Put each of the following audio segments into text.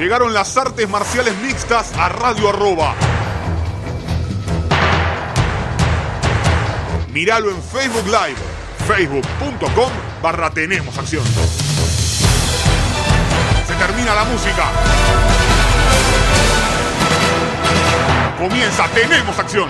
Llegaron las artes marciales mixtas a Radio Arroba. Míralo en Facebook Live, facebook.com barra Tenemos Acción. Se termina la música. Comienza Tenemos Acción.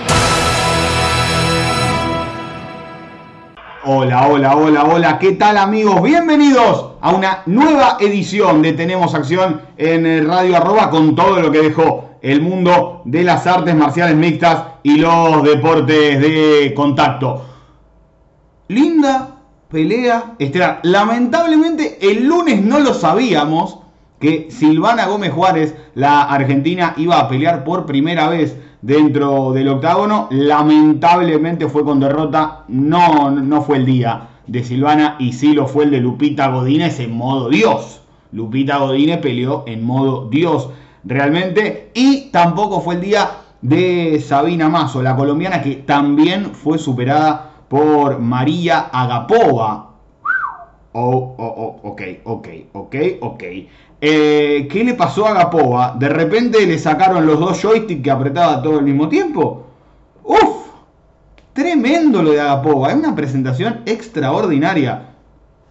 Hola, hola, hola, hola, ¿qué tal amigos? Bienvenidos a una nueva edición de Tenemos Acción en Radio Arroba con todo lo que dejó el mundo de las artes marciales mixtas y los deportes de contacto. Linda pelea estelar. Lamentablemente el lunes no lo sabíamos que Silvana Gómez Juárez, la argentina, iba a pelear por primera vez dentro del octágono. Lamentablemente fue con derrota. No, no fue el día de Silvana y sí lo fue el de Lupita Godínez en modo Dios. Lupita Godínez peleó en modo Dios realmente. Y tampoco fue el día de Sabina Mazo, la colombiana que también fue superada por María Agapova. Oh, oh, oh, ok, ok, ok, ok. Eh, ¿Qué le pasó a Agapova? ¿De repente le sacaron los dos joysticks que apretaba todo al mismo tiempo? ¡Uf! Tremendo lo de Agapova. Es una presentación extraordinaria.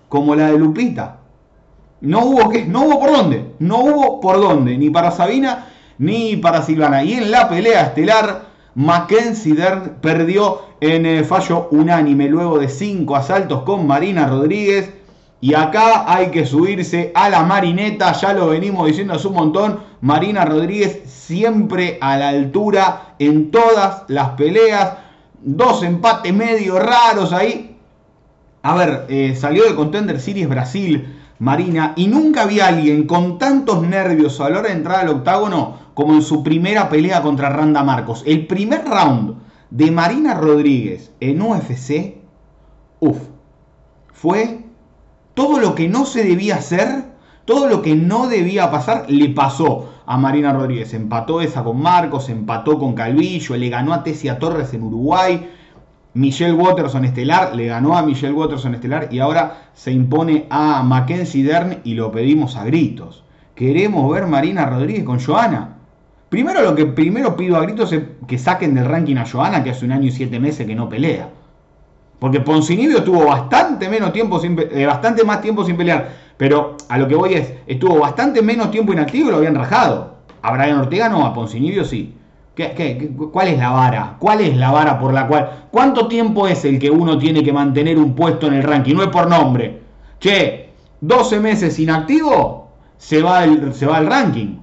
Como la de Lupita. No hubo qué, no hubo por dónde. No hubo por dónde. Ni para Sabina ni para Silvana. Y en la pelea estelar, Mackenzie Dern perdió en el fallo unánime luego de cinco asaltos con Marina Rodríguez. Y acá hay que subirse a la marineta, ya lo venimos diciendo hace un montón. Marina Rodríguez siempre a la altura en todas las peleas. Dos empates medio raros ahí. A ver, eh, salió de Contender Series Brasil, Marina, y nunca vi a alguien con tantos nervios a la hora de entrar al octágono como en su primera pelea contra Randa Marcos. El primer round de Marina Rodríguez en UFC, uff, fue todo lo que no se debía hacer, todo lo que no debía pasar, le pasó a Marina Rodríguez. Empató esa con Marcos, empató con Calvillo, le ganó a Tesia Torres en Uruguay. Michelle Watterson Estelar, le ganó a Michelle Watterson Estelar y ahora se impone a Mackenzie Dern y lo pedimos a gritos. Queremos ver Marina Rodríguez con Joana. Primero lo que primero pido a gritos es que saquen del ranking a Joana, que hace un año y siete meses que no pelea. Porque Poncinibio tuvo bastante menos tiempo sin, eh, bastante más tiempo sin pelear. Pero a lo que voy es, estuvo bastante menos tiempo inactivo y lo habían rajado. A Brian Ortega no, a Poncinibio sí. ¿Qué, qué, cuál es la vara? ¿Cuál es la vara por la cual? ¿Cuánto tiempo es el que uno tiene que mantener un puesto en el ranking? No es por nombre. Che, 12 meses inactivo, se va el, se va el ranking.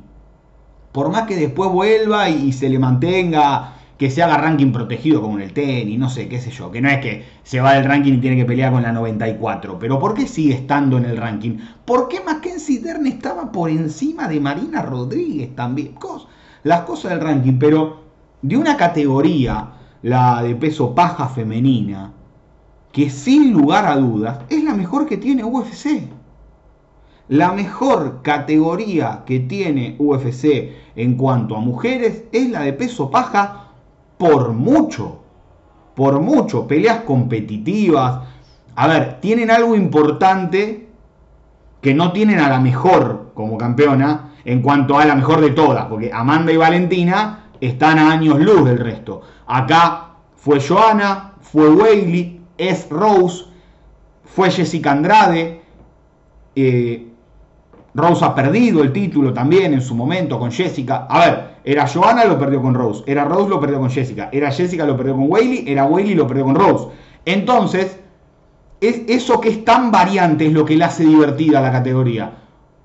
Por más que después vuelva y, y se le mantenga que se haga ranking protegido como en el tenis, no sé, qué sé yo, que no es que se va del ranking y tiene que pelear con la 94, pero ¿por qué sigue estando en el ranking? ¿Por qué Mackenzie Dern estaba por encima de Marina Rodríguez también? las cosas del ranking, pero de una categoría, la de peso paja femenina, que sin lugar a dudas es la mejor que tiene UFC. La mejor categoría que tiene UFC en cuanto a mujeres es la de peso paja por mucho, por mucho, peleas competitivas. A ver, tienen algo importante que no tienen a la mejor como campeona en cuanto a la mejor de todas, porque Amanda y Valentina están a años luz del resto. Acá fue Joana, fue Weili, es Rose, fue Jessica Andrade, eh, Rose ha perdido el título también en su momento con Jessica. A ver, era Joanna lo perdió con Rose, era Rose lo perdió con Jessica, era Jessica lo perdió con Wayley, era Wayley lo perdió con Rose. Entonces, es eso que es tan variante es lo que le hace divertida a la categoría.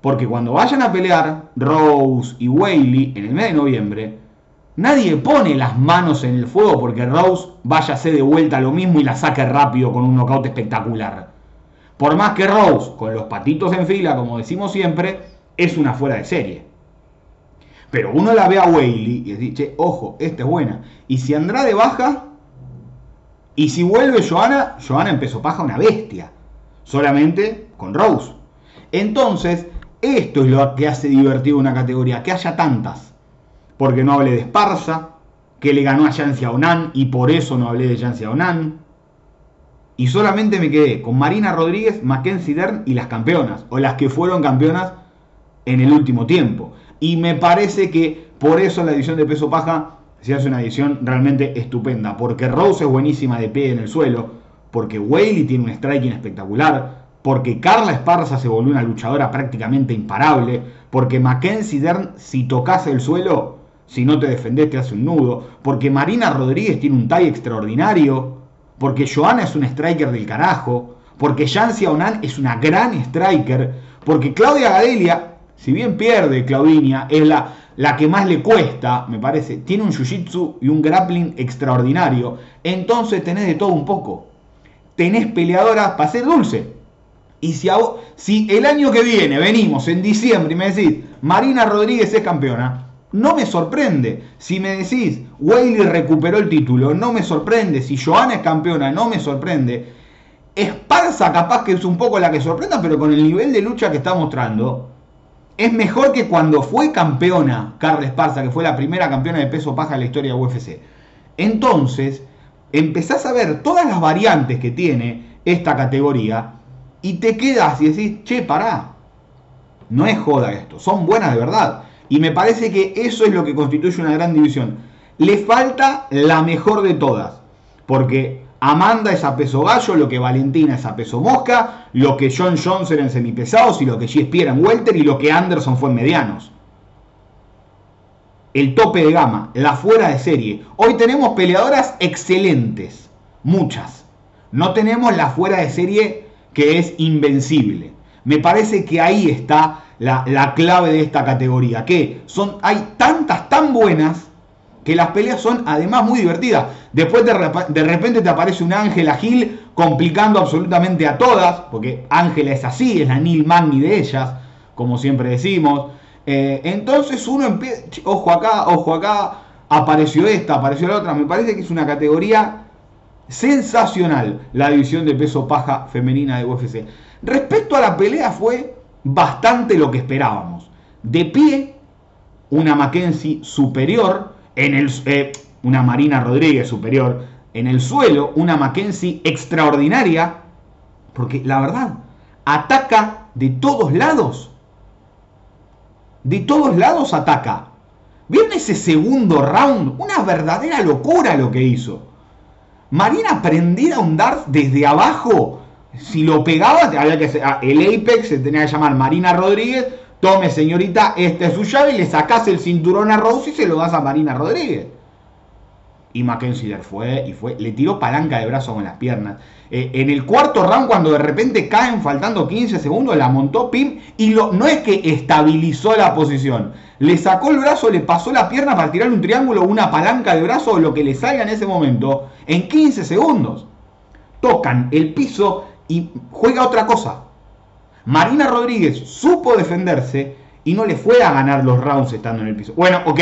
Porque cuando vayan a pelear Rose y Wayley en el mes de noviembre, nadie pone las manos en el fuego porque Rose vaya a hacer de vuelta lo mismo y la saque rápido con un knockout espectacular. Por más que Rose, con los patitos en fila, como decimos siempre, es una fuera de serie. Pero uno la ve a Whaley y dice, ojo, esta es buena. Y si Andrade baja, y si vuelve Joana, Joana empezó paja una bestia. Solamente con Rose. Entonces, esto es lo que hace divertido una categoría, que haya tantas. Porque no hablé de Esparza, que le ganó a Yancy Onan y por eso no hablé de Yancy Onan. Y solamente me quedé con Marina Rodríguez, Mackenzie Dern y las campeonas, o las que fueron campeonas en el último tiempo. Y me parece que por eso la edición de peso paja se hace una edición realmente estupenda. Porque Rose es buenísima de pie en el suelo. Porque Whaley tiene un striking espectacular. Porque Carla Esparza se volvió una luchadora prácticamente imparable. Porque Mackenzie Dern, si tocase el suelo, si no te defendés te hace un nudo. Porque Marina Rodríguez tiene un tie extraordinario. Porque Joana es un striker del carajo. Porque Jancy Onan es una gran striker. Porque Claudia Gadelia, si bien pierde Claudinia, es la, la que más le cuesta, me parece. Tiene un jiu-jitsu y un grappling extraordinario. Entonces tenés de todo un poco. Tenés peleadoras para ser dulce. Y si, si el año que viene venimos en diciembre y me decís, Marina Rodríguez es campeona, no me sorprende. Si me decís, Whaley recuperó el título, no me sorprende. Si Joana es campeona, no me sorprende. Esparza capaz que es un poco la que sorprenda, pero con el nivel de lucha que está mostrando, es mejor que cuando fue campeona Carla Esparza, que fue la primera campeona de peso paja en la historia de UFC. Entonces, empezás a ver todas las variantes que tiene esta categoría y te quedas y decís, che, pará, no es joda esto, son buenas de verdad. Y me parece que eso es lo que constituye una gran división. Le falta la mejor de todas, porque Amanda es a peso gallo, lo que Valentina es a peso mosca, lo que John Jones era en semipesados y lo que G. en welter y lo que Anderson fue en medianos. El tope de gama, la fuera de serie. Hoy tenemos peleadoras excelentes, muchas. No tenemos la fuera de serie que es invencible. Me parece que ahí está la, la clave de esta categoría, que son, hay tantas tan buenas que las peleas son además muy divertidas. Después de, repente te aparece un Ángela Gil complicando absolutamente a todas, porque Ángela es así, es la Neil Magni de ellas, como siempre decimos. Eh, entonces uno empieza, ojo acá, ojo acá, apareció esta, apareció la otra. Me parece que es una categoría sensacional la división de peso paja femenina de UFC. Respecto a la pelea fue bastante lo que esperábamos. De pie, una Mackenzie superior, en el, eh, una Marina Rodríguez superior, en el suelo una Mackenzie extraordinaria, porque la verdad, ataca de todos lados. De todos lados ataca. ¿Vieron ese segundo round? Una verdadera locura lo que hizo. Marina prendida a un desde abajo. Si lo pegaba, había que ah, el Apex se tenía que llamar Marina Rodríguez Tome, señorita, esta es su llave y le sacas el cinturón a Rose y se lo das a Marina Rodríguez. Y Mackenzie fue y fue, le tiró palanca de brazo con las piernas. Eh, en el cuarto round, cuando de repente caen faltando 15 segundos, la montó Pim y lo, no es que estabilizó la posición. Le sacó el brazo, le pasó la pierna para tirar un triángulo, una palanca de brazo o lo que le salga en ese momento, en 15 segundos. Tocan el piso y juega otra cosa. Marina Rodríguez supo defenderse y no le fue a ganar los rounds estando en el piso. Bueno, ok,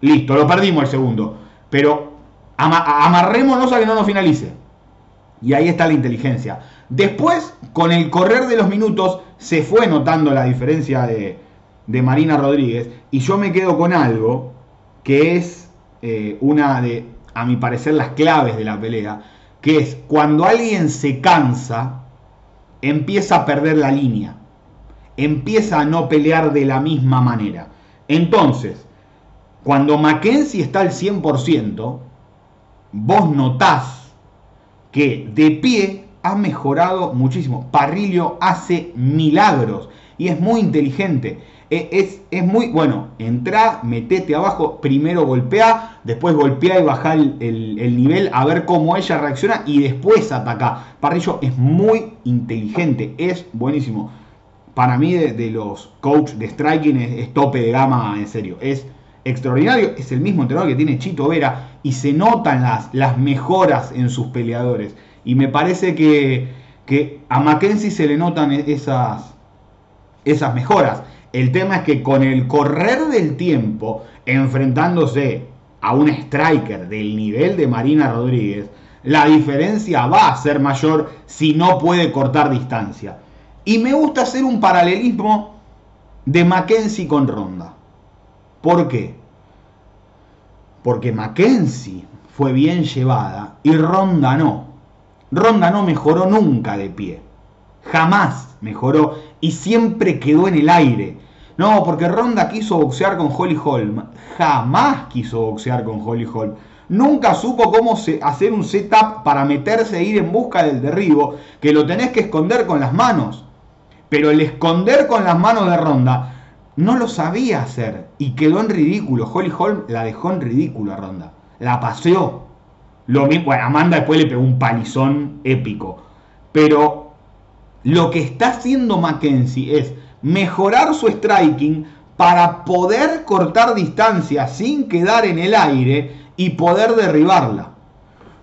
listo, lo perdimos el segundo. Pero amarrémonos a que no nos finalice. Y ahí está la inteligencia. Después, con el correr de los minutos, se fue notando la diferencia de, Marina Rodríguez. Y yo me quedo con algo que es eh, una de, a mi parecer, las claves de la pelea. Que es cuando alguien se cansa, empieza a perder la línea, empieza a no pelear de la misma manera. Entonces, cuando Mackenzie está al 100%, vos notás que de pie ha mejorado muchísimo. Parrillo hace milagros y es muy inteligente. E, es, es, muy bueno. Entra, metete abajo, primero golpea, después golpea y baja el, nivel a ver cómo ella reacciona y después ataca. Parrillo es muy inteligente, es buenísimo. Para mí, de, los coaches de striking, es, tope de gama, en serio. Es extraordinario. Es el mismo entrenador que tiene Chito Vera y se notan las, las mejoras en sus peleadores. Y me parece que, que a Mackenzie se le notan esas, esas mejoras. El tema es que con el correr del tiempo, enfrentándose a un striker del nivel de Marina Rodríguez, la diferencia va a ser mayor si no puede cortar distancia. Y me gusta hacer un paralelismo de Mackenzie con Ronda. ¿Por qué? Porque Mackenzie fue bien llevada y Ronda no. Ronda no mejoró nunca de pie. Jamás mejoró y siempre quedó en el aire. No, porque Ronda quiso boxear con Holly Holm. Jamás quiso boxear con Holly Holm. Nunca supo cómo hacer un setup para meterse e ir en busca del derribo, que lo tenés que esconder con las manos. Pero el esconder con las manos de Ronda no lo sabía hacer y quedó en ridículo. Holly Holm la dejó en ridículo a Ronda. La paseó. Lo mismo, bueno, Amanda después le pegó un palizón épico. Pero lo que está haciendo Mackenzie es mejorar su striking para poder cortar distancia sin quedar en el aire y poder derribarla.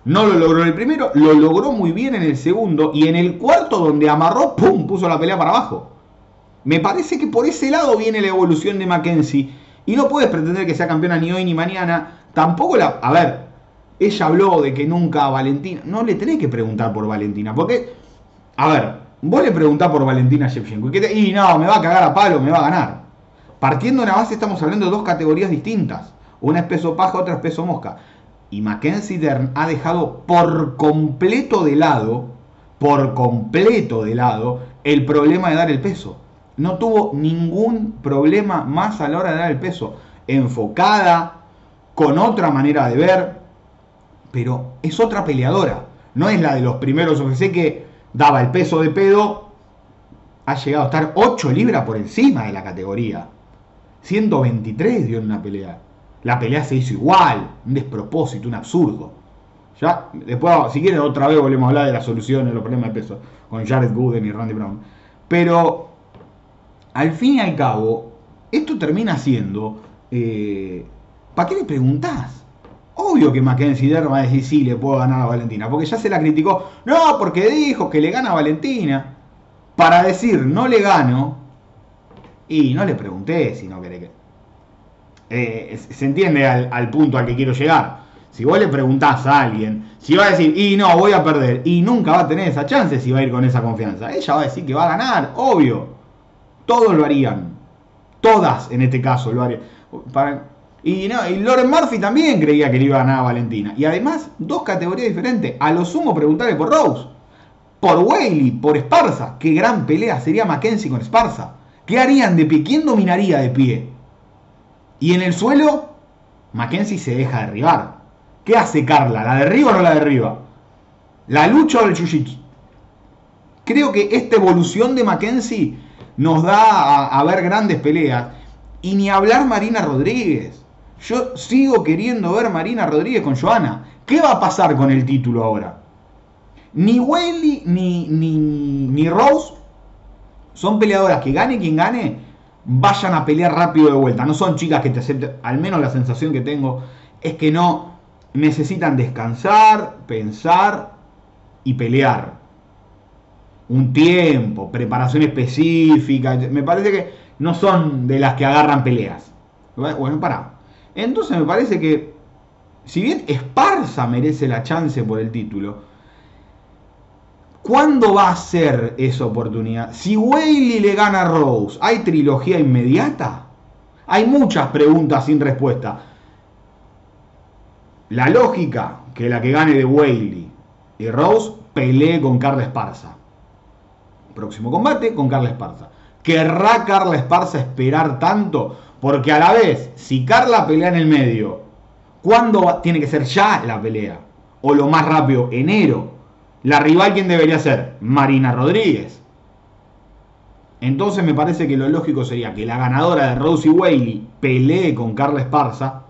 No lo logró en el primero, lo logró muy bien en el segundo y en el cuarto donde amarró, ¡pum!, puso la pelea para abajo. Me parece que por ese lado viene la evolución de Mackenzie y no puedes pretender que sea campeona ni hoy ni mañana. Tampoco la... A ver, ella habló de que nunca a Valentina... No le tenés que preguntar por Valentina, porque... A ver, vos le preguntás por Valentina Shevchenko y, y no, me va a cagar a palo, me va a ganar. Partiendo de una base estamos hablando de dos categorías distintas. Una es peso paja, otra es peso mosca. Y Mackenzie Dern ha dejado por completo de lado, por completo de lado, el problema de dar el peso. No tuvo ningún problema más a la hora de dar el peso. Enfocada, con otra manera de ver, pero es otra peleadora. No es la de los primeros UFC que daba el peso de pedo. Ha llegado a estar 8 libras por encima de la categoría. 123 dio en una pelea. La pelea se hizo igual, un despropósito, un absurdo. Ya, después, si quieren, otra vez volvemos a hablar de las soluciones, los problemas de peso, con Jared Gooden y Randy Brown. Pero, al fin y al cabo, esto termina siendo, eh, ¿para qué le preguntás? Obvio que Mackenzie Dern va a decir sí, le puedo ganar a Valentina, porque ya se la criticó. No, porque dijo que le gana a Valentina. Para decir no le gano, y no le pregunté si no quiere que. Eh, se entiende al, punto al que quiero llegar. Si vos le preguntás a alguien, si va a decir, y no, voy a perder, y nunca va a tener esa chance si va a ir con esa confianza. Ella va a decir que va a ganar, obvio. Todos lo harían. Todas en este caso lo harían. Y, no, y Lauren Murphy también creía que le iba a ganar a Valentina. Y además, dos categorías diferentes. A lo sumo preguntarle por Rose. Por Whaley, por Esparza. Qué gran pelea sería Mackenzie con Esparza. ¿Qué harían de pie? ¿Quién dominaría de pie? Y en el suelo, Mackenzie se deja derribar. ¿Qué hace Carla? ¿La derriba o no la derriba? ¿La lucha o el jiu Creo que esta evolución de Mackenzie nos da a, ver grandes peleas. Y ni hablar Marina Rodríguez. Yo sigo queriendo ver Marina Rodríguez con Joana. ¿Qué va a pasar con el título ahora? Ni Welly ni, ni, ni Rose son peleadoras que gane quien gane, vayan a pelear rápido de vuelta. No son chicas que te acepten, al menos la sensación que tengo es que no necesitan descansar, pensar y pelear. Un tiempo, preparación específica. Me parece que no son de las que agarran peleas. Bueno, para. Entonces me parece que, si bien Esparza merece la chance por el título, ¿Cuándo va a ser esa oportunidad? Si Whaley le gana a Rose, ¿hay trilogía inmediata? Hay muchas preguntas sin respuesta. La lógica, que la que gane de Whaley y Rose pelee con Carla Esparza. Próximo combate con Carla Esparza. ¿Querrá Carla Esparza esperar tanto? Porque a la vez, si Carla pelea en el medio, ¿cuándo tiene que ser ya la pelea? O lo más rápido, enero la rival, ¿quién debería ser? Marina Rodríguez. Entonces me parece que lo lógico sería que la ganadora de Rosie Whaley pelee con Carla Esparza,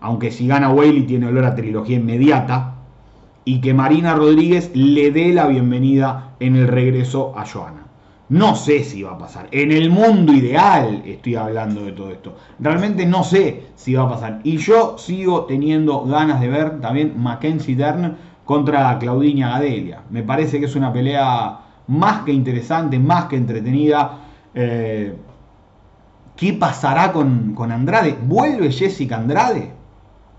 aunque si gana Whaley tiene olor a trilogía inmediata, y que Marina Rodríguez le dé la bienvenida en el regreso a Joana. No sé si va a pasar. En el mundo ideal estoy hablando de todo esto. Realmente no sé si va a pasar. Y yo sigo teniendo ganas de ver también Mackenzie Dern contra Claudiña Gadelia. Me parece que es una pelea más que interesante, más que entretenida. Eh, ¿Qué pasará con, Andrade? ¿Vuelve Jessica Andrade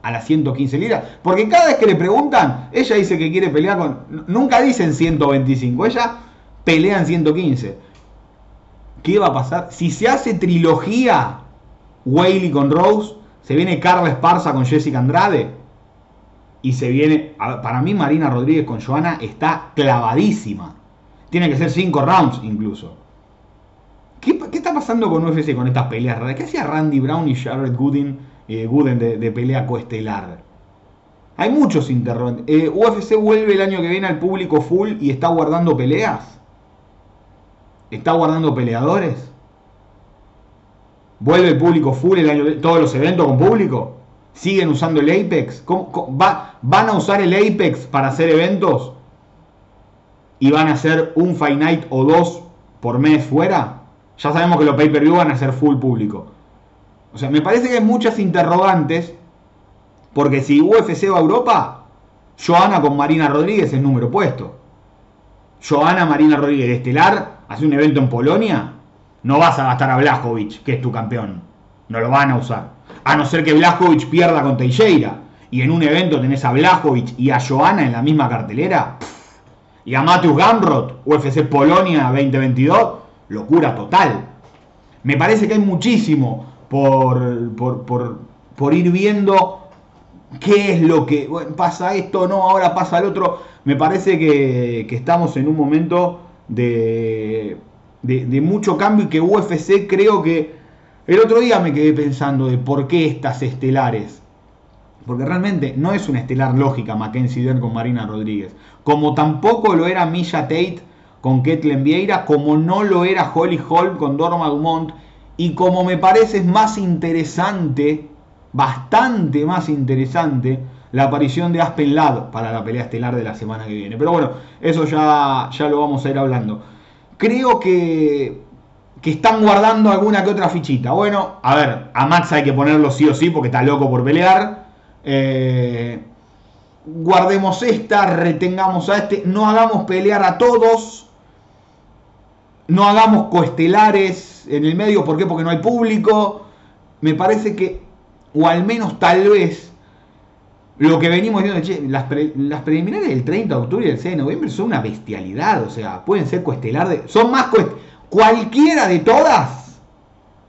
a las 115 libras? Porque cada vez que le preguntan, ella dice que quiere pelear con... Nunca dicen 125, ella pelea en 115. ¿Qué va a pasar? Si se hace trilogía Whaley con Rose, se viene Carla Esparza con Jessica Andrade y se viene. Para mí, Marina Rodríguez con Joana está clavadísima. Tiene que ser cinco rounds incluso. ¿Qué, está pasando con UFC con estas peleas raras? ¿Qué hacía Randy Brown y Jared Gooden, eh, Gooden de, pelea coestelar? Hay muchos interrogantes. Eh, ¿UFC vuelve el año que viene al público full y está guardando peleas? ¿Está guardando peleadores? ¿Vuelve el público full el año todos los eventos con público? ¿Siguen usando el Apex? ¿Van a usar el Apex para hacer eventos? ¿Y van a hacer un Fight Night o dos por mes fuera? Ya sabemos que los pay-per-view van a ser full público. O sea, me parece que hay muchas interrogantes. Porque si UFC va a Europa, Joana con Marina Rodríguez es número puesto. Joana Marina Rodríguez Estelar hace un evento en Polonia. No vas a gastar a Blajovic, que es tu campeón. No lo van a usar. A no ser que Blajovic pierda con Teixeira. Y en un evento tenés a Blajovic y a Joana en la misma cartelera. Y a Matthew Gamrot, UFC Polonia 2022 locura total. Me parece que hay muchísimo por, por, ir viendo qué es lo que pasa esto, no, ahora pasa el otro. Me parece que, estamos en un momento de, de, mucho cambio y que UFC creo que el otro día me quedé pensando de por qué estas estelares. Porque realmente no es una estelar lógica Mackenzie Dern con Marina Rodríguez. Como tampoco lo era Misha Tate con Ketlen Vieira, como no lo era Holly Holm con Dorma Dumont, y como me parece es más interesante, bastante más interesante, la aparición de Aspen Ladd para la pelea estelar de la semana que viene. Pero bueno, eso ya, ya lo vamos a ir hablando. Creo que, que están guardando alguna que otra fichita. Bueno, a ver, a Max hay que ponerlo sí o sí porque está loco por pelear. Eh, guardemos esta, retengamos a este, no hagamos pelear a todos no hagamos coestelares en el medio, ¿por qué? Porque no hay público. Me parece que, o al menos tal vez, lo que venimos diciendo, las, preliminares del 30 de octubre y del 6 de noviembre son una bestialidad, o sea, pueden ser coestelar de... Son más Cualquiera de todas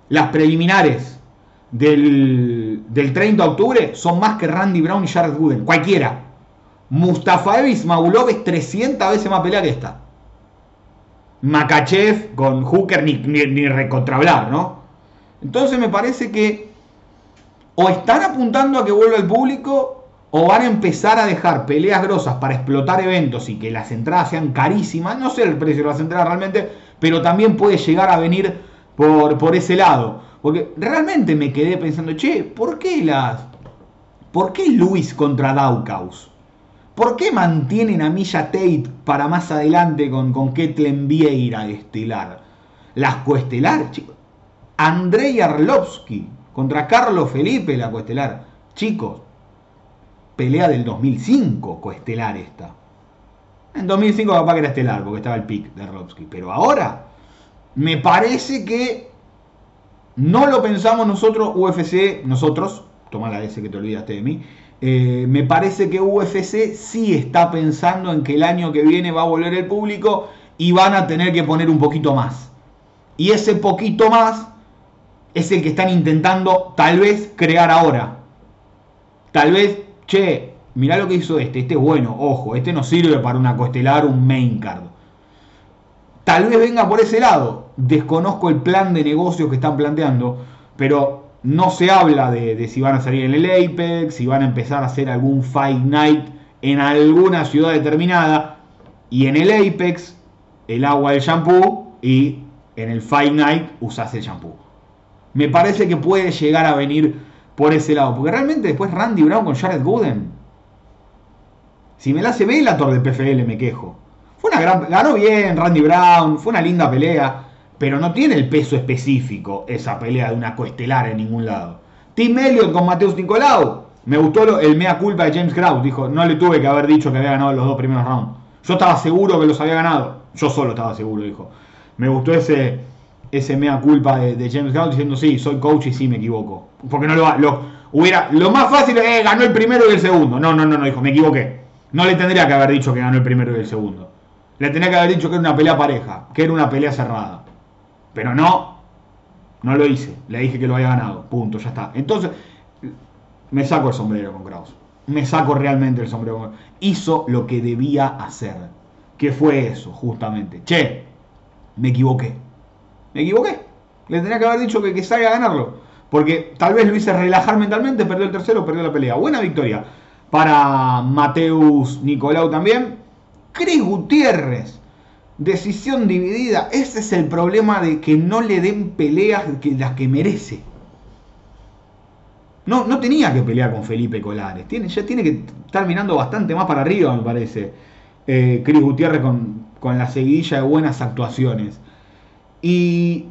las preliminares del, del 30 de octubre son más que Randy Brown y Jared Gooden. Cualquiera. Mustafa Evis Magulov es 300 veces más pelea que esta. Makachev con Hooker ni, ni, recontrablar, ¿no? Entonces me parece que o están apuntando a que vuelva el público o van a empezar a dejar peleas grosas para explotar eventos y que las entradas sean carísimas. No sé el precio de las entradas realmente, pero también puede llegar a venir por, por ese lado. Porque realmente me quedé pensando, che, ¿por qué las... ¿Por qué Luis contra Daukaus? ¿Por qué mantienen a Milla Tate para más adelante con, con Ketlen Vieira estelar? Las coestelar, chicos. Andrei Arlovsky contra Carlos Felipe, la coestelar. Chicos, pelea del 2005, coestelar esta. En 2005 capaz que era estelar, porque estaba el pick de Arlovsky. Pero ahora, me parece que no lo pensamos nosotros, UFC, nosotros, toma la S que te olvidaste de mí, eh, me parece que UFC sí está pensando en que el año que viene va a volver el público y van a tener que poner un poquito más. Y ese poquito más es el que están intentando tal vez crear ahora. Tal vez, che, mirá lo que hizo este, este es bueno, ojo, este no sirve para una costelar, un main card. Tal vez venga por ese lado. Desconozco el plan de negocio que están planteando, pero no se habla de, si van a salir en el Apex, si van a empezar a hacer algún Fight Night en alguna ciudad determinada. Y en el Apex, el agua del shampoo y en el Fight Night usas el shampoo. Me parece que puede llegar a venir por ese lado. Porque realmente después Randy Brown con Jared Gooden. Si me la hace Bellator de PFL me quejo. Fue una gran, ganó bien Randy Brown, fue una linda pelea pero no tiene el peso específico esa pelea de una coestelar en ningún lado. Tim Elliott con Mateus Nicolau. Me gustó el mea culpa de James Krause. Dijo, no le tuve que haber dicho que había ganado los dos primeros rounds. Yo estaba seguro que los había ganado. Yo solo estaba seguro, dijo. Me gustó ese, ese mea culpa de, James Krause diciendo, sí, soy coach y sí me equivoco. Porque no lo, lo hubiera. Lo más fácil es, eh, ganó el primero y el segundo. No, no, no, no, dijo, me equivoqué. No le tendría que haber dicho que ganó el primero y el segundo. Le tendría que haber dicho que era una pelea pareja, que era una pelea cerrada. Pero no, no lo hice. Le dije que lo había ganado. Punto, ya está. Entonces, me saco el sombrero con Kraus. Me saco realmente el sombrero con Hizo lo que debía hacer. ¿Qué fue eso, justamente? Che, me equivoqué. Me equivoqué. Le tenía que haber dicho que, que salga a ganarlo. Porque tal vez lo hice relajar mentalmente, perdió el tercero, perdió la pelea. Buena victoria para Mateus Nicolau también. Cris Gutiérrez, decisión dividida. Ese es el problema de que no le den peleas que, las que merece. No, no tenía que pelear con Felipe Colares. Tiene, ya tiene que estar mirando bastante más para arriba, me parece. Eh, Cris Gutiérrez con, con la seguidilla de buenas actuaciones. Y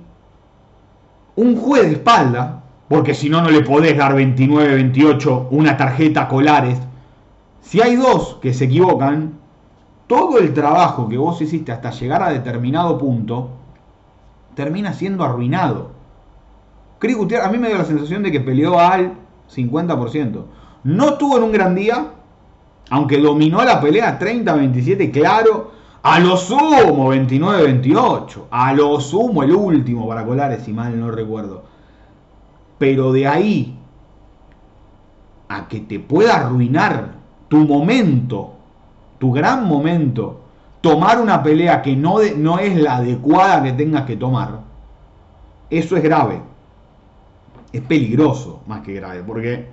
un juez de espalda, porque si no, no le podés dar 29-28 una tarjeta a Colares. Si hay dos que se equivocan, todo el trabajo que vos hiciste hasta llegar a determinado punto termina siendo arruinado. Cris Gutiérrez, a mí me dio la sensación de que peleó al 50%. No estuvo en un gran día, aunque dominó la pelea 30-27, claro. A lo sumo 29-28. A lo sumo el último para Colares, si mal no recuerdo. Pero de ahí a que te pueda arruinar tu momento, tu gran momento, tomar una pelea que no, no es la adecuada que tengas que tomar, eso es grave es peligroso más que grave, porque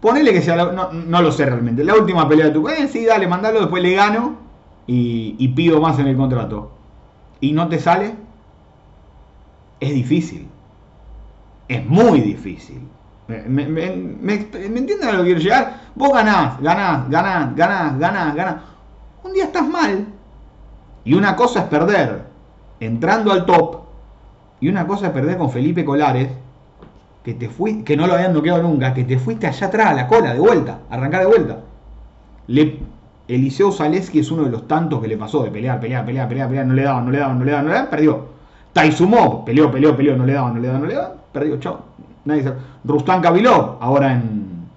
ponele que sea, no, lo sé realmente, la última pelea de tu eh, sí, dale, mandalo, después le gano y, pido más en el contrato. Y no te sale, es difícil. Es muy difícil. ¿Me, me, entienden a lo que quiero llegar? Vos ganás, ganás, ganás, ganás, ganás, ganás. Un día estás mal. Y una cosa es perder entrando al top. Y una cosa es perder con Felipe Colares que te fui, que no lo habían noqueado nunca, que te fuiste allá atrás a la cola, de vuelta, arrancar de vuelta. Le, Eliseo Zaleski es uno de los tantos que le pasó de pelear, pelear, pelear, pelear, pelear, no le daban, no le daban, no le daban, no le daban, perdió. Taizumov, peleó, peleó, peleó, no le daban, no le daban, no le daban, perdió, chao. Nadie sabe. Rustam Kabilov, ahora en,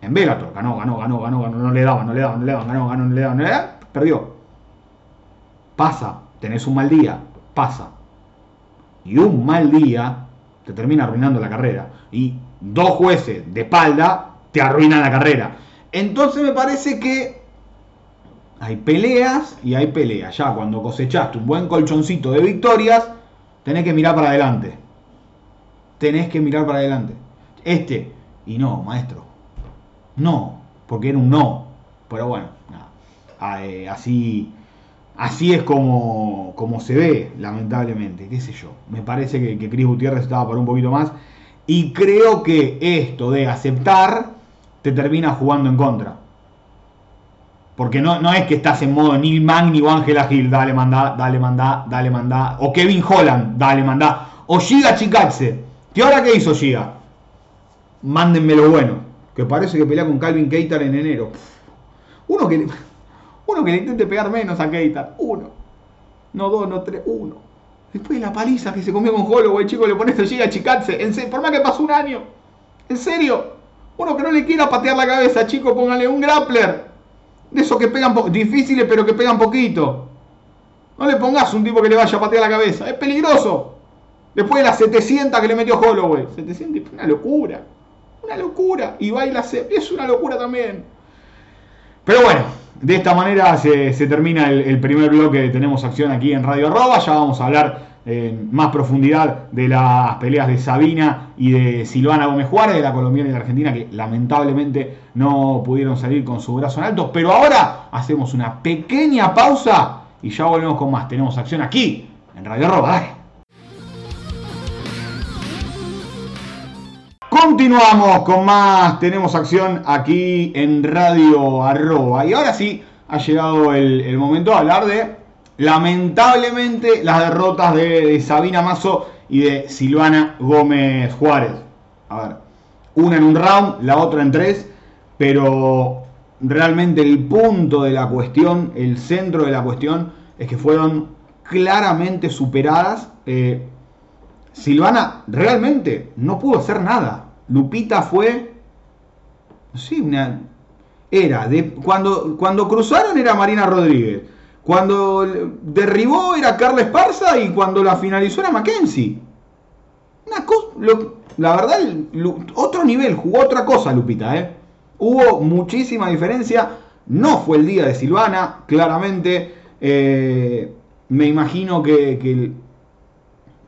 en Bellator, ganó, ganó, ganó, ganó, ganó, no le daban, no le daban, no le daban, ganó, ganó, no le daban, no le daban, perdió. Pasa, tenés un mal día, pasa. Y un mal día te termina arruinando la carrera. Y dos jueces de espalda te arruinan la carrera. Entonces me parece que hay peleas y hay peleas. Ya cuando cosechaste un buen colchoncito de victorias, tenés que mirar para adelante. Tenés que mirar para adelante. Este, y no, maestro. No, porque era un no. Pero bueno, nada. Ah, eh, así así es como, como se ve, lamentablemente, qué sé yo. Me parece que, que Cris Gutiérrez estaba por un poquito más. Y creo que esto de aceptar te termina jugando en contra. Porque no, no es que estás en modo Neil Magni o Ángela Gil, dale, mandá, dale, mandá, dale, mandá. O Kevin Holland, dale, mandá. O Giga Chikatse. ¿Qué ahora qué hizo Giga? Mándenme lo bueno. Que parece que pelea con Calvin Keitar en enero. Uno que... Uno que le intente pegar menos a Keita. Uno. No dos, no tres. Uno. Después de la paliza que se comió con Holloway, chico, le pones a Chikatse. En serio, por más que pasó un año. En serio. Uno que no le quiera patear la cabeza, chico, póngale un grappler. De esos que pegan difíciles, pero que pegan poquito. No le pongas un tipo que le vaya a patear la cabeza. Es peligroso. Después de las 700 que le metió Holloway. 700 una locura. Una locura. Y baila, es una locura también. Pero bueno, de esta manera se, termina el, primer bloque Tenemos Acción aquí en Radio Arroba. Ya vamos a hablar en más profundidad de las peleas de Sabina y de Silvana Gómez Juárez, de la colombiana y la argentina, que lamentablemente no pudieron salir con su brazo en alto. Pero ahora hacemos una pequeña pausa y ya volvemos con más. Tenemos acción aquí en Radio Arroba. Continuamos con más, tenemos acción aquí en Radio Arroba. Y ahora sí, ha llegado el, momento de hablar de, lamentablemente, las derrotas de, Sabina Mazo y de Silvana Gómez Juárez. A ver, una en un round, la otra en tres, pero realmente el punto de la cuestión, el centro de la cuestión, es que fueron claramente superadas. Eh, Silvana realmente no pudo hacer nada. Lupita fue, sí, era, de, cuando, cuando cruzaron era Marina Rodríguez, cuando derribó era Carla Esparza y cuando la finalizó era Mackenzie. Una cosa, la verdad, otro nivel, jugó otra cosa Lupita, ¿eh? Hubo muchísima diferencia, no fue el día de Silvana, claramente. Eh, me imagino que, que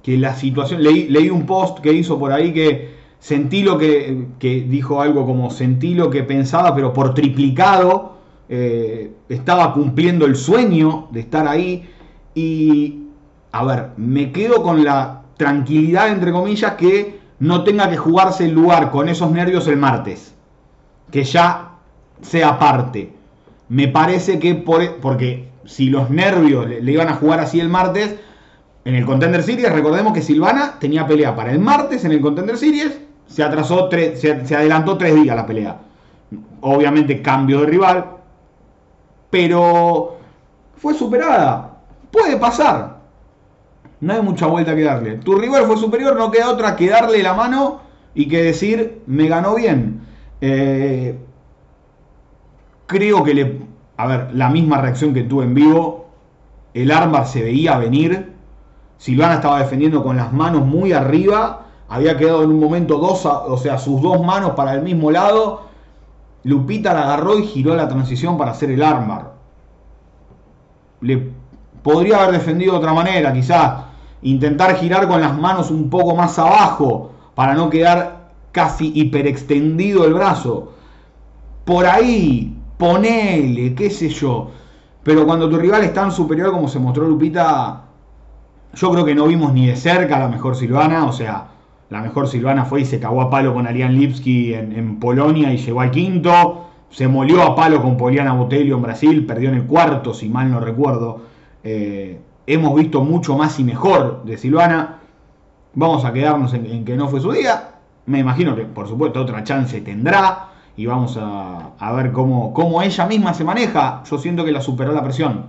la situación, leí, leí un post que hizo por ahí que sentí lo que, que dijo algo como sentí lo que pensaba, pero por triplicado, eh, estaba cumpliendo el sueño de estar ahí y, a ver, me quedo con la tranquilidad, entre comillas, que no tenga que jugarse el lugar con esos nervios el martes, que ya sea parte. Me parece que por, porque si los nervios le iban a jugar así el martes, en el Contender Series, recordemos que Silvana tenía pelea para el martes en el Contender Series, se atrasó, se adelantó tres días la pelea. Obviamente cambio de rival, pero fue superada. Puede pasar. No hay mucha vuelta que darle. Tu rival fue superior, no queda otra que darle la mano y que decir, me ganó bien. Eh, creo que le... A ver, la misma reacción que tuve en vivo, el armbar se veía venir Silvana estaba defendiendo con las manos muy arriba. Había quedado en un momento dos, o sea, sus dos manos para el mismo lado. Lupita la agarró y giró la transición para hacer el armbar. Le podría haber defendido de otra manera, quizás. Intentar girar con las manos un poco más abajo para no quedar casi hiperextendido el brazo. Por ahí, ponele, qué sé yo. Pero cuando tu rival es tan superior como se mostró Lupita, yo creo que no vimos ni de cerca a la mejor Silvana, o sea, la mejor Silvana fue y se cagó a palo con Ariane Lipski en, Polonia y llegó al quinto. Se molió a palo con Poliana Botelho en Brasil, perdió en el cuarto, si mal no recuerdo. Eh, hemos visto mucho más y mejor de Silvana. Vamos a quedarnos en, que no fue su día. Me imagino que, por supuesto, otra chance tendrá. Y vamos a, ver cómo, cómo ella misma se maneja. Yo siento que la superó la presión.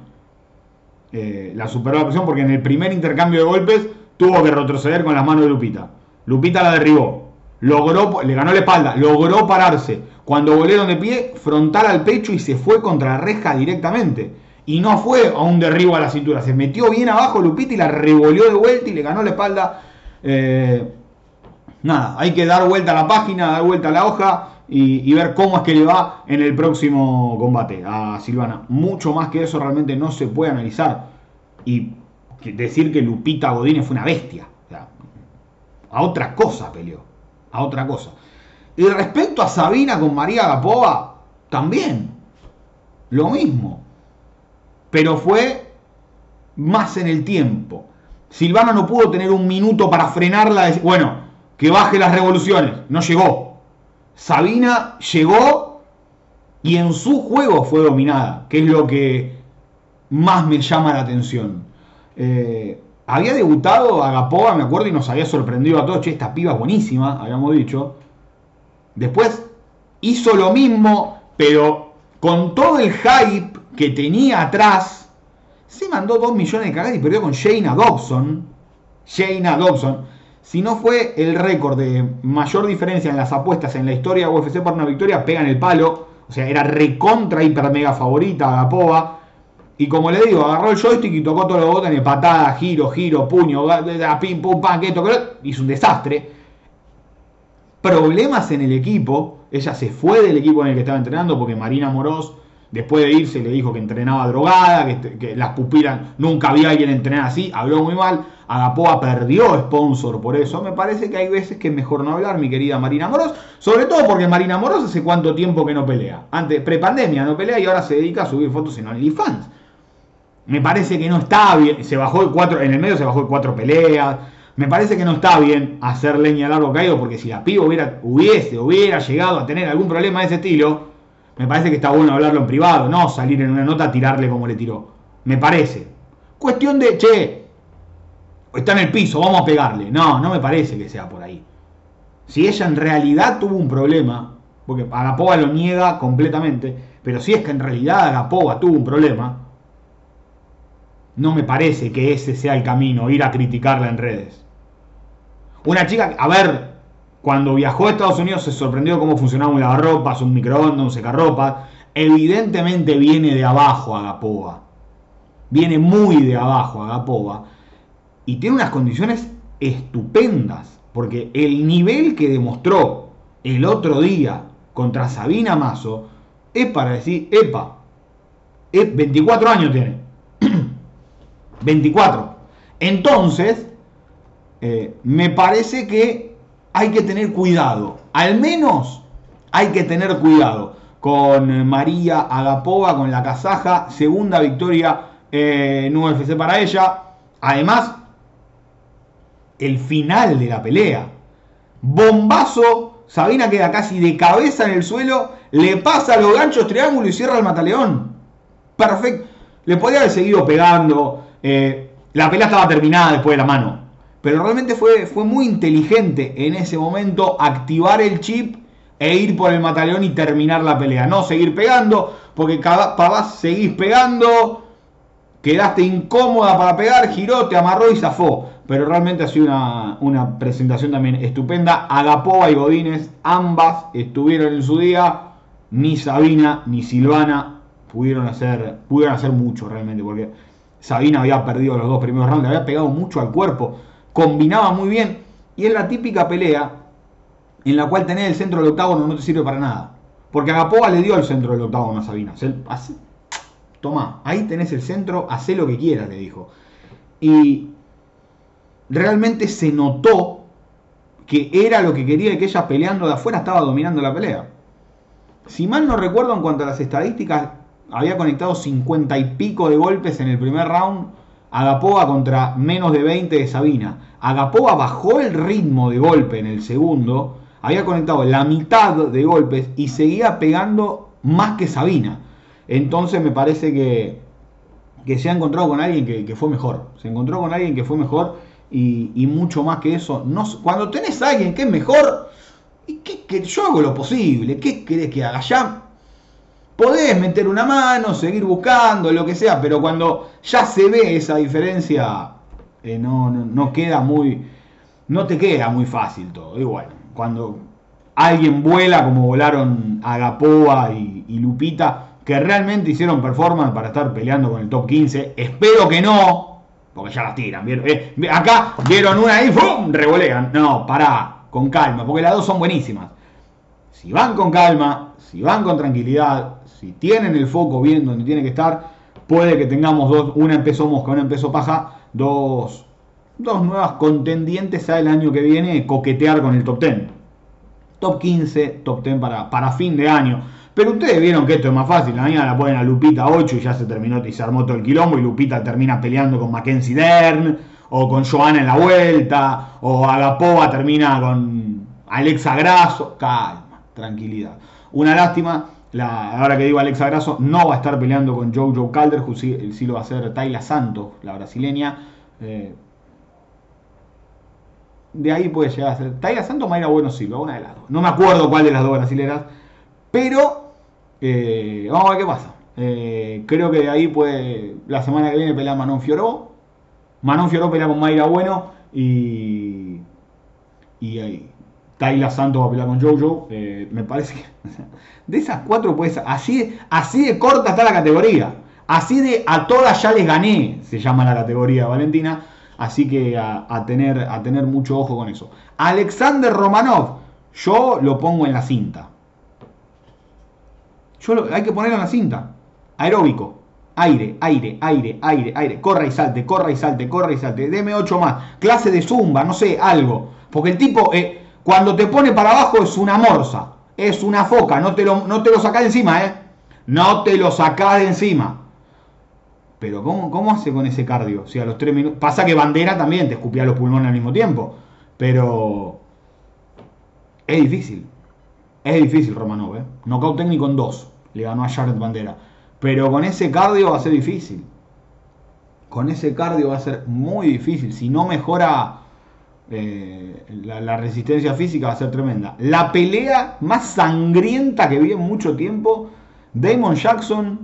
Eh, la superó la presión porque en el primer intercambio de golpes tuvo que retroceder con las manos de Lupita. Lupita la derribó, logró, le ganó la espalda, logró pararse. Cuando volvieron de pie, frontal al pecho y se fue contra la reja directamente. Y no fue a un derribo a la cintura, se metió bien abajo Lupita y la revolvió de vuelta y le ganó la espalda. Eh, nada, hay que dar vuelta a la página, dar vuelta a la hoja y, ver cómo es que le va en el próximo combate a Silvana. Mucho más que eso realmente no se puede analizar. Y decir que Lupita Godínez fue una bestia. A otra cosa peleó. A otra cosa. Y respecto a Sabina con María Gapova, también. Lo mismo. Pero fue más en el tiempo. Silvana no pudo tener un minuto para frenarla. Bueno, que baje las revoluciones. No llegó. Sabina llegó y en su juego fue dominada, que es lo que más me llama la atención. Eh, había debutado Agapova, me acuerdo, y nos había sorprendido a todos, che, esta piba es buenísima, habíamos dicho. Después hizo lo mismo, pero con todo el hype que tenía atrás, se mandó 2 millones de cagadas y perdió con Shayna Dobson. Shayna Dobson si no fue el récord de mayor diferencia en las apuestas en la historia de UFC por una victoria, pega en el palo. O sea, era recontra hiper mega favorita a Gapova. Y como le digo, agarró el joystick y tocó todos los botones, patada, giro, giro, puño, pim, pum, pam, que esto, hizo un desastre. Problemas en el equipo. Ella se fue del equipo en el que estaba entrenando porque Marina Moroz Después de irse le dijo que entrenaba drogada, que, las pupilas nunca había alguien entrenar así, habló muy mal. Agapoa perdió sponsor por eso. Me parece que hay veces que es mejor no hablar, mi querida Marina Moros. Sobre todo porque Marina Moros hace cuánto tiempo que no pelea. Antes, prepandemia no pelea y ahora se dedica a subir fotos en OnlyFans. Me parece que no está bien. Se bajó de cuatro, en el medio se bajó de cuatro peleas. Me parece que no está bien hacer leña al largo caído porque si la piba hubiera, hubiese, hubiera llegado a tener algún problema de ese estilo, me parece que está bueno hablarlo en privado, no salir en una nota a tirarle como le tiró. Me parece. Cuestión de, che, está en el piso, vamos a pegarle. No, no me parece que sea por ahí. Si ella en realidad tuvo un problema, porque Agapova lo niega completamente, pero si es que en realidad Agapova tuvo un problema, no me parece que ese sea el camino, ir a criticarla en redes. Una chica, a ver, cuando viajó a Estados Unidos se sorprendió cómo funcionaba un lavarropas, un microondas, un secarropas. Evidentemente viene de abajo Agapova. Viene muy de abajo Agapova. Y tiene unas condiciones estupendas. Porque el nivel que demostró el otro día contra Sabina Mazo es para decir, epa, 24 años tiene. 24. Entonces, eh, me parece que hay que tener cuidado. Al menos hay que tener cuidado con María Agapova, con la kazaja, segunda victoria en UFC para ella. Además, el final de la pelea. Bombazo, Sabina queda casi de cabeza en el suelo, le pasa los ganchos triángulo y cierra el mataleón. Perfecto. Le podía haber seguido pegando. Eh, la pelea estaba terminada después de la mano. Pero realmente fue, fue muy inteligente en ese momento activar el chip e ir por el mataleón y terminar la pelea. No seguir pegando, porque cada, seguís pegando, quedaste incómoda para pegar, giró, te amarró y zafó. Pero realmente ha sido una, presentación también estupenda. Agapova y Godínez, ambas estuvieron en su día. Ni Sabina ni Silvana pudieron hacer, pudieron hacer mucho realmente, porque Sabina había perdido los dos primeros rounds, había pegado mucho al cuerpo, combinaba muy bien. Y es la típica pelea en la cual tener el centro del octágono no te sirve para nada. Porque Agapova le dio el centro del octágono a Sabina. Toma, ahí tenés el centro, hacé lo que quieras, le dijo. Y realmente se notó que era lo que quería y que ella peleando de afuera estaba dominando la pelea. Si mal no recuerdo en cuanto a las estadísticas, había conectado 50 y pico de golpes en el primer round. Agapova contra menos de 20 de Sabina. Agapova bajó el ritmo de golpe en el segundo. Había conectado la mitad de golpes y seguía pegando más que Sabina. Entonces me parece que, que se ha encontrado con alguien que, fue mejor. Se encontró con alguien que fue mejor y, mucho más que eso. No, cuando tenés a alguien que es mejor, ¿y que yo hago lo posible. ¿Qué querés que haga? Ya podés meter una mano, seguir buscando, lo que sea, pero cuando ya se ve esa diferencia, eh, no, no, queda muy. No te queda muy fácil todo. Y bueno, cuando alguien vuela como volaron Agapoa y, Lupita, que realmente hicieron performance para estar peleando con el top 15. Espero que no, porque ya las tiran. Eh, acá vieron una y ¡pum! revolean. No, pará, con calma, porque las dos son buenísimas. Si van con calma, si van con tranquilidad, si tienen el foco bien donde tiene que estar, puede que tengamos dos, una en peso mosca, una en peso paja, dos, dos nuevas contendientes al año que viene coquetear con el top 10. Top 15, top 10 para, para fin de año. Pero ustedes vieron que esto es más fácil. La mañana la ponen a Lupita 8 y ya se terminó y se armó todo el quilombo. Y Lupita termina peleando con Mackenzie Dern. O con Joana en la vuelta. O Agapova termina con Alexa Grasso. Calma, tranquilidad. Una lástima. Ahora que digo Alexa Grasso, no va a estar peleando con Jojo Calder. Sí, sí lo va a hacer Tayla Santos, la brasileña. Eh, de ahí puede llegar a ser Tayla Santos Mayra Bueno Silva, una de las dos. No me acuerdo cuál de las dos brasileras. Pero eh, vamos a ver qué pasa. Eh, creo que de ahí puede. La semana que viene pelea Manon Fioró. Manon Fioró pelea con Mayra Bueno. Y. Y ahí. Tayla Santos va a pelear con Jojo. Eh, me parece que. De esas cuatro, pues. Así, así de corta está la categoría. Así de a todas ya les gané. Se llama la categoría Valentina. Así que a, tener, a tener mucho ojo con eso. Alexander Romanov. Yo lo pongo en la cinta hay que ponerlo en la cinta. Aeróbico. Aire, aire, aire, aire, aire. Corra y salte, corra y salte, corra y salte. Deme 8 más. Clase de zumba, no sé, algo. Porque el tipo, eh, cuando te pone para abajo es una morsa. Es una foca. No te lo, no te lo sacás de encima, ¿eh? No te lo sacás de encima. Pero ¿cómo, ¿cómo hace con ese cardio? O sea, a los 3 minutos... Pasa que Bandera también te escupía los pulmones al mismo tiempo. Pero... Es difícil. Es difícil Romanov, ¿eh? Knockout técnico en 2 le ganó a Jared Bandera. Pero con ese cardio va a ser difícil. Con ese cardio va a ser muy difícil. Si no mejora eh, la, resistencia física va a ser tremenda. La pelea más sangrienta que vi en mucho tiempo, Damon Jackson,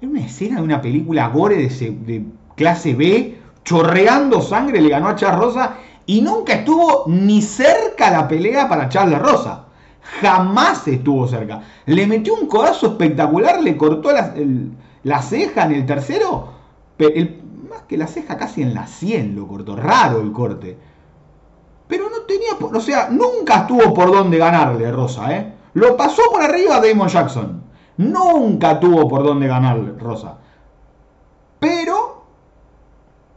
es una escena de una película gore de, clase B, chorreando sangre, le ganó a Charles Rosa y nunca estuvo ni cerca la pelea para Charles Rosa. Jamás estuvo cerca. Le metió un codazo espectacular, le cortó la, ceja en el tercero. más que la ceja, casi en la 100 lo cortó. Raro el corte. Pero no tenía, o sea, nunca estuvo por dónde ganarle Rosa, ¿eh? Lo pasó por arriba Damon Jackson. Nunca tuvo por dónde ganarle Rosa. Pero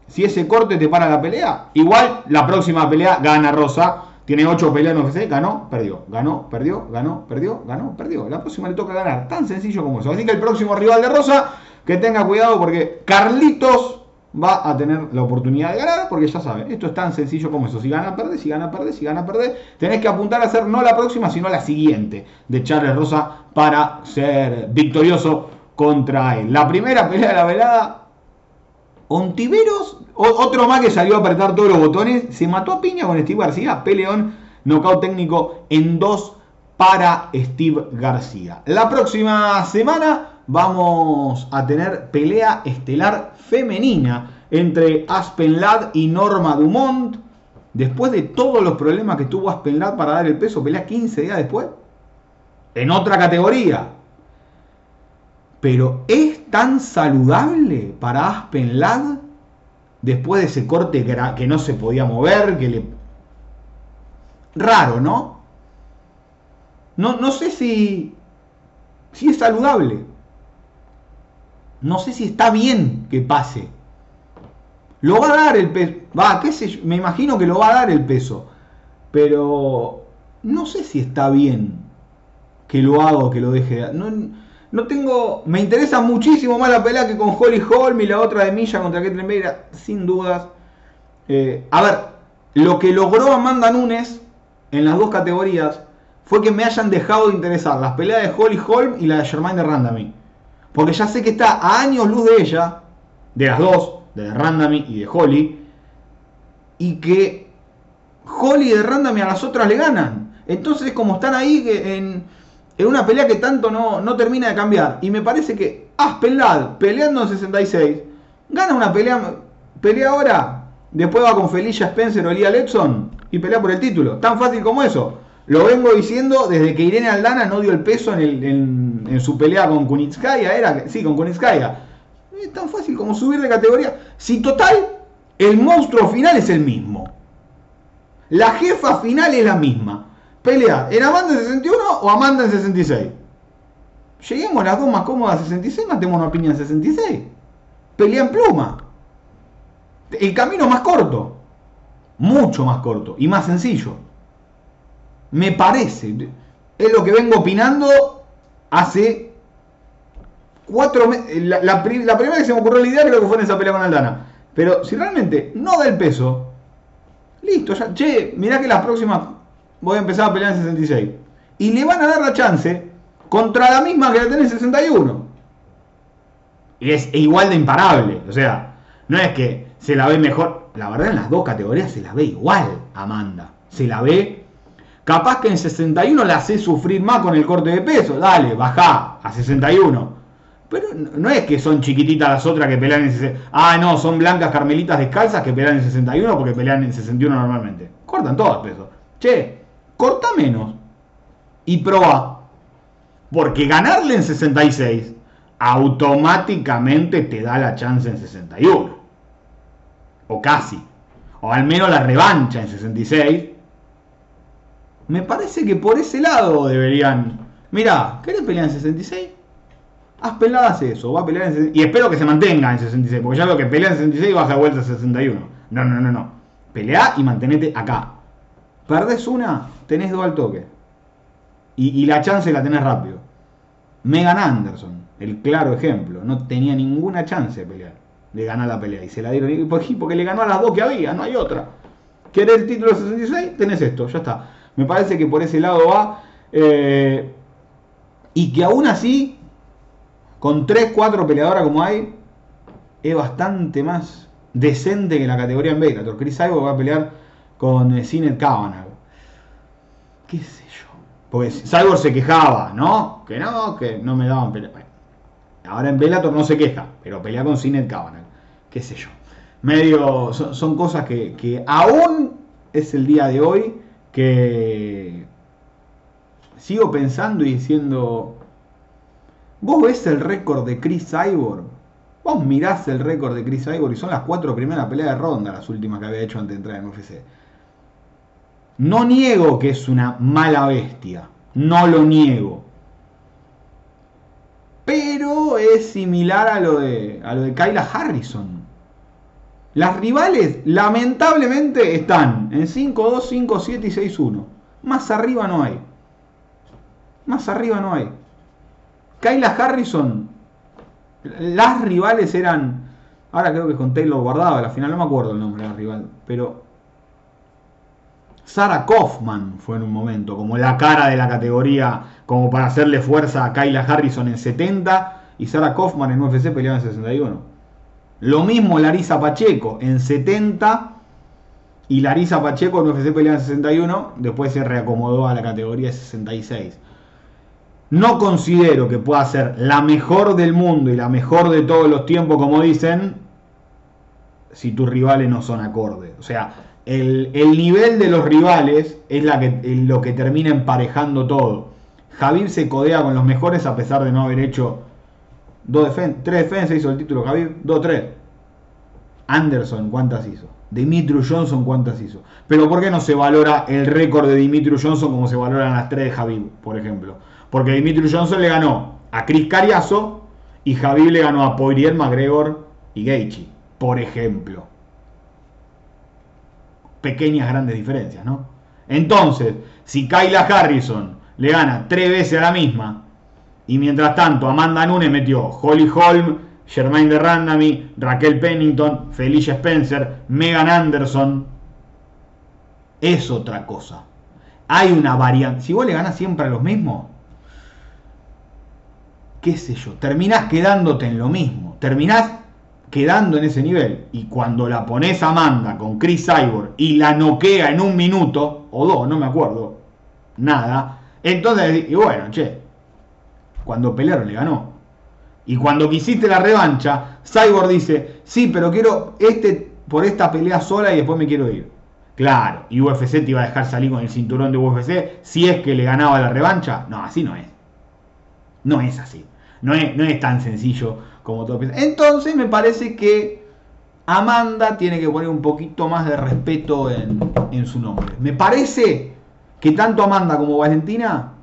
si ese corte te para la pelea, igual la próxima pelea gana Rosa. Tiene 8 peleas en UFC, ganó, perdió, ganó, perdió, ganó, perdió, ganó, perdió. La próxima le toca ganar, tan sencillo como eso. Así que el próximo rival de Rosa, que tenga cuidado porque Carlitos va a tener la oportunidad de ganar, porque ya saben, esto es tan sencillo como eso. Si gana, perde, si gana, perde, si gana, perde. Tenés que apuntar a hacer no la próxima, sino la siguiente de Charles Rosa para ser victorioso contra él. La primera pelea de la velada, Ontiveros, otro más que salió a apretar todos los botones, se mató a piña con Steve García, peleón, knockout técnico en dos para Steve García. La próxima semana vamos a tener pelea estelar femenina entre Aspen Ladd y Norma Dumont. Después de todos los problemas que tuvo Aspen Ladd para dar el peso, pelea 15 días después. En otra categoría. Pero es tan saludable para Aspen Ladd después de ese corte que, que no se podía mover, que le... Raro, ¿no? No, no sé si, si es saludable. No sé si está bien que pase. Lo va a dar el peso. Va, qué sé yo, me imagino que lo va a dar el peso. Pero no sé si está bien que lo haga o que lo deje de no, no tengo. Me interesa muchísimo más la pelea que con Holly Holm y la otra de Milla contra Ketlen Beira, sin dudas. Eh, a ver, lo que logró Amanda Nunes en las dos categorías fue que me hayan dejado de interesar las peleas de Holly Holm y la de Germaine de Randami. Porque ya sé que está a años luz de ella, de las dos, de Randami y de Holly, y que Holly y de Randami a las otras le ganan. Entonces, como están ahí en, en una pelea que tanto no, no, termina de cambiar, y me parece que Aspen Ladd peleando en 66, gana una pelea, pelea ahora, después va con Felicia Spencer o Lia Lepson y pelea por el título. Tan fácil como eso. Lo vengo diciendo desde que Irene Aldana no dio el peso en, su pelea con Kunitskaya. Era, sí, con Kunitskaya. Es tan fácil como subir de categoría. Si total, el monstruo final es el mismo. La jefa final es la misma. Pelea en Amanda en 61 o Amanda en 66. Lleguemos las dos más cómodas a 66, matemos una piña en 66. Pelea en pluma. El camino más corto. Mucho más corto y más sencillo. Me parece. Es lo que vengo opinando hace cuatro meses. La, primera vez que se me ocurrió la idea creo que fue en esa pelea con Aldana. Pero si realmente no da el peso, listo, ya, che, mirá que las próximas voy a empezar a pelear en 66. Y le van a dar la chance contra la misma que la tiene en 61. Y es igual de imparable. O sea, no es que se la ve mejor. La verdad, en las dos categorías se la ve igual, Amanda. Se la ve Capaz que en 61 la hace sufrir más con el corte de peso. Dale, baja a 61. Pero no es que son chiquititas las otras que pelean en 61. Ah, no, son blancas carmelitas descalzas que pelean en 61 porque pelean en 61 normalmente. Cortan todas peso. Che, corta menos. Y proba. Porque ganarle en 66 automáticamente te da la chance en 61. O casi. O al menos la revancha en 66 me parece que por ese lado deberían. Mirá, ¿querés pelear en 66? Haz peladas eso, va a pelear en 66. Y espero que se mantenga en 66, porque ya veo que pelea en 66 y baja de vuelta a 61. No, no, no, no. Pelea y mantenete acá. Perdés una, tenés dos al toque. Y, la chance la tenés rápido. Megan Anderson, el claro ejemplo, no tenía ninguna chance de pelear. De ganar la pelea. Y se la dieron. Porque le ganó a las dos que había, no hay otra. ¿Querés el título de 66? Tenés esto, ya está. Me parece que por ese lado va. Eh, y que aún así, con 3, 4 peleadoras como hay, es bastante más decente que la categoría en Bellator. Chris Cyborg va a pelear con eh, Sinet Kavanagh. ¿Qué sé yo? Porque Cyborg se quejaba, ¿no? Que no, que no me daban pelea. ahora en Bellator no se queja, pero pelea con Sinet Kavanagh. ¿Qué sé yo? Medio, son cosas que aún es el día de hoy que sigo pensando y diciendo, vos ves el récord de Chris Cyborg, vos mirás el récord de Chris Cyborg y son las cuatro primeras peleas de ronda, las últimas que había hecho antes de entrar en UFC. No niego que es una mala bestia, no lo niego. Pero es similar a lo de, a lo de Kyla Harrison. Las rivales, lamentablemente, están en 5-2, 5-7 y 6-1. Más arriba no hay. Más arriba no hay. Kyla Harrison, las rivales eran. Ahora creo que con Taylor guardado, a la final no me acuerdo el nombre de la rival, pero. Sarah Kaufman fue en un momento, como la cara de la categoría, como para hacerle fuerza a Kyla Harrison en 70 y Sarah Kaufman en UFC peleaba en 61. Lo mismo Larisa Pacheco en 70 y Larisa Pacheco en UFC peleaba en 61, después se reacomodó a la categoría 66. No considero que pueda ser la mejor del mundo y la mejor de todos los tiempos, como dicen, si tus rivales no son acordes. O sea, el, nivel de los rivales es la que, lo que termina emparejando todo. Javier se codea con los mejores a pesar de no haber hecho dos tres defensas, hizo el título Javier, dos, tres. Anderson, ¿cuántas hizo? Dimitri Johnson, ¿cuántas hizo? Pero ¿por qué no se valora el récord de Dimitri Johnson como se valoran las tres de Javier, por ejemplo? Porque Dimitri Johnson le ganó a Chris Cariaso y Javier le ganó a Poirier, McGregor y Gaethje, por ejemplo. Pequeñas grandes diferencias, ¿no? Entonces, si Kyla Harrison le gana tres veces a la misma y mientras tanto Amanda Nunes metió Holly Holm, Germaine de Randami, Raquel Pennington, Felicia Spencer, Megan Anderson, es otra cosa. Hay una variante. Si vos le ganas siempre a los mismos, qué sé yo, terminás quedándote en lo mismo, terminás quedando en ese nivel. Y cuando la pones a Amanda con Chris Cyborg y la noquea en un minuto, o dos, no me acuerdo, nada, entonces, y bueno, che, cuando pelearon le ganó. Y cuando quisiste la revancha, Cyborg dice, sí, pero quiero este por esta pelea sola y después me quiero ir. Claro, y UFC te iba a dejar salir con el cinturón de UFC si es que le ganaba la revancha. No, así no es. No es así. No es, no es tan sencillo como todo piensa. Entonces me parece que Amanda tiene que poner un poquito más de respeto en, su nombre. Me parece que tanto Amanda como Valentina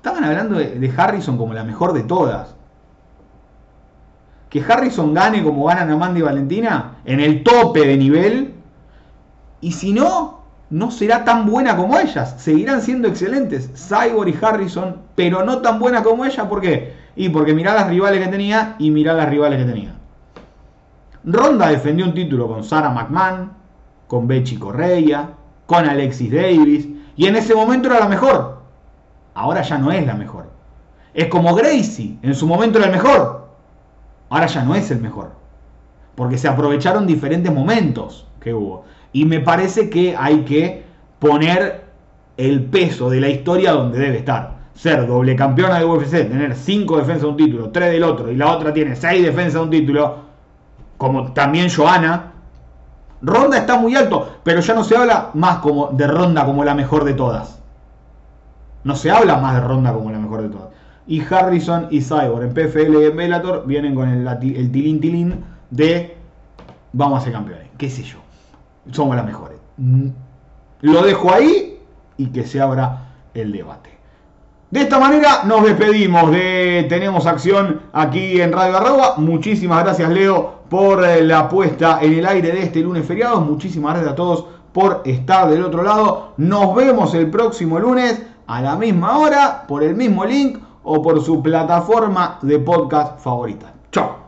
estaban hablando de, Harrison como la mejor de todas. Que Harrison gane como ganan Amanda y Valentina en el tope de nivel. Y si no, no será tan buena como ellas. Seguirán siendo excelentes, Cyborg y Harrison, pero no tan buena como ella. ¿Por qué? Y porque mirá las rivales que tenía y mirá las rivales que tenía. Ronda defendió un título con Sarah McMahon, con Becky Correia, con Alexis Davis, y en ese momento era la mejor. Ahora ya no es la mejor. Es como Gracie, en su momento era el mejor. Ahora ya no es el mejor. Porque se aprovecharon diferentes momentos que hubo. Y me parece que hay que poner el peso de la historia donde debe estar. Ser doble campeona de UFC, tener 5 defensas de un título, 3 del otro, y la otra tiene 6 defensas de un título, como también Joana. Ronda está muy alto, pero ya no se habla más como de Ronda como la mejor de todas. No se habla más de Ronda como la mejor de todas. Y Harrison y Cyborg en PFL y en Bellator vienen con el, el tilín tilín de vamos a ser campeones. ¿Qué sé yo? somos las mejores. Mm. Lo dejo ahí y que se abra el debate. De esta manera nos despedimos de Tenemos Acción aquí en Radio Arroba. Muchísimas gracias Leo por eh, la puesta en el aire de este lunes feriado. Muchísimas gracias a todos por estar del otro lado. Nos vemos el próximo lunes a la misma hora por el mismo link o por su plataforma de podcast favorita. Chao.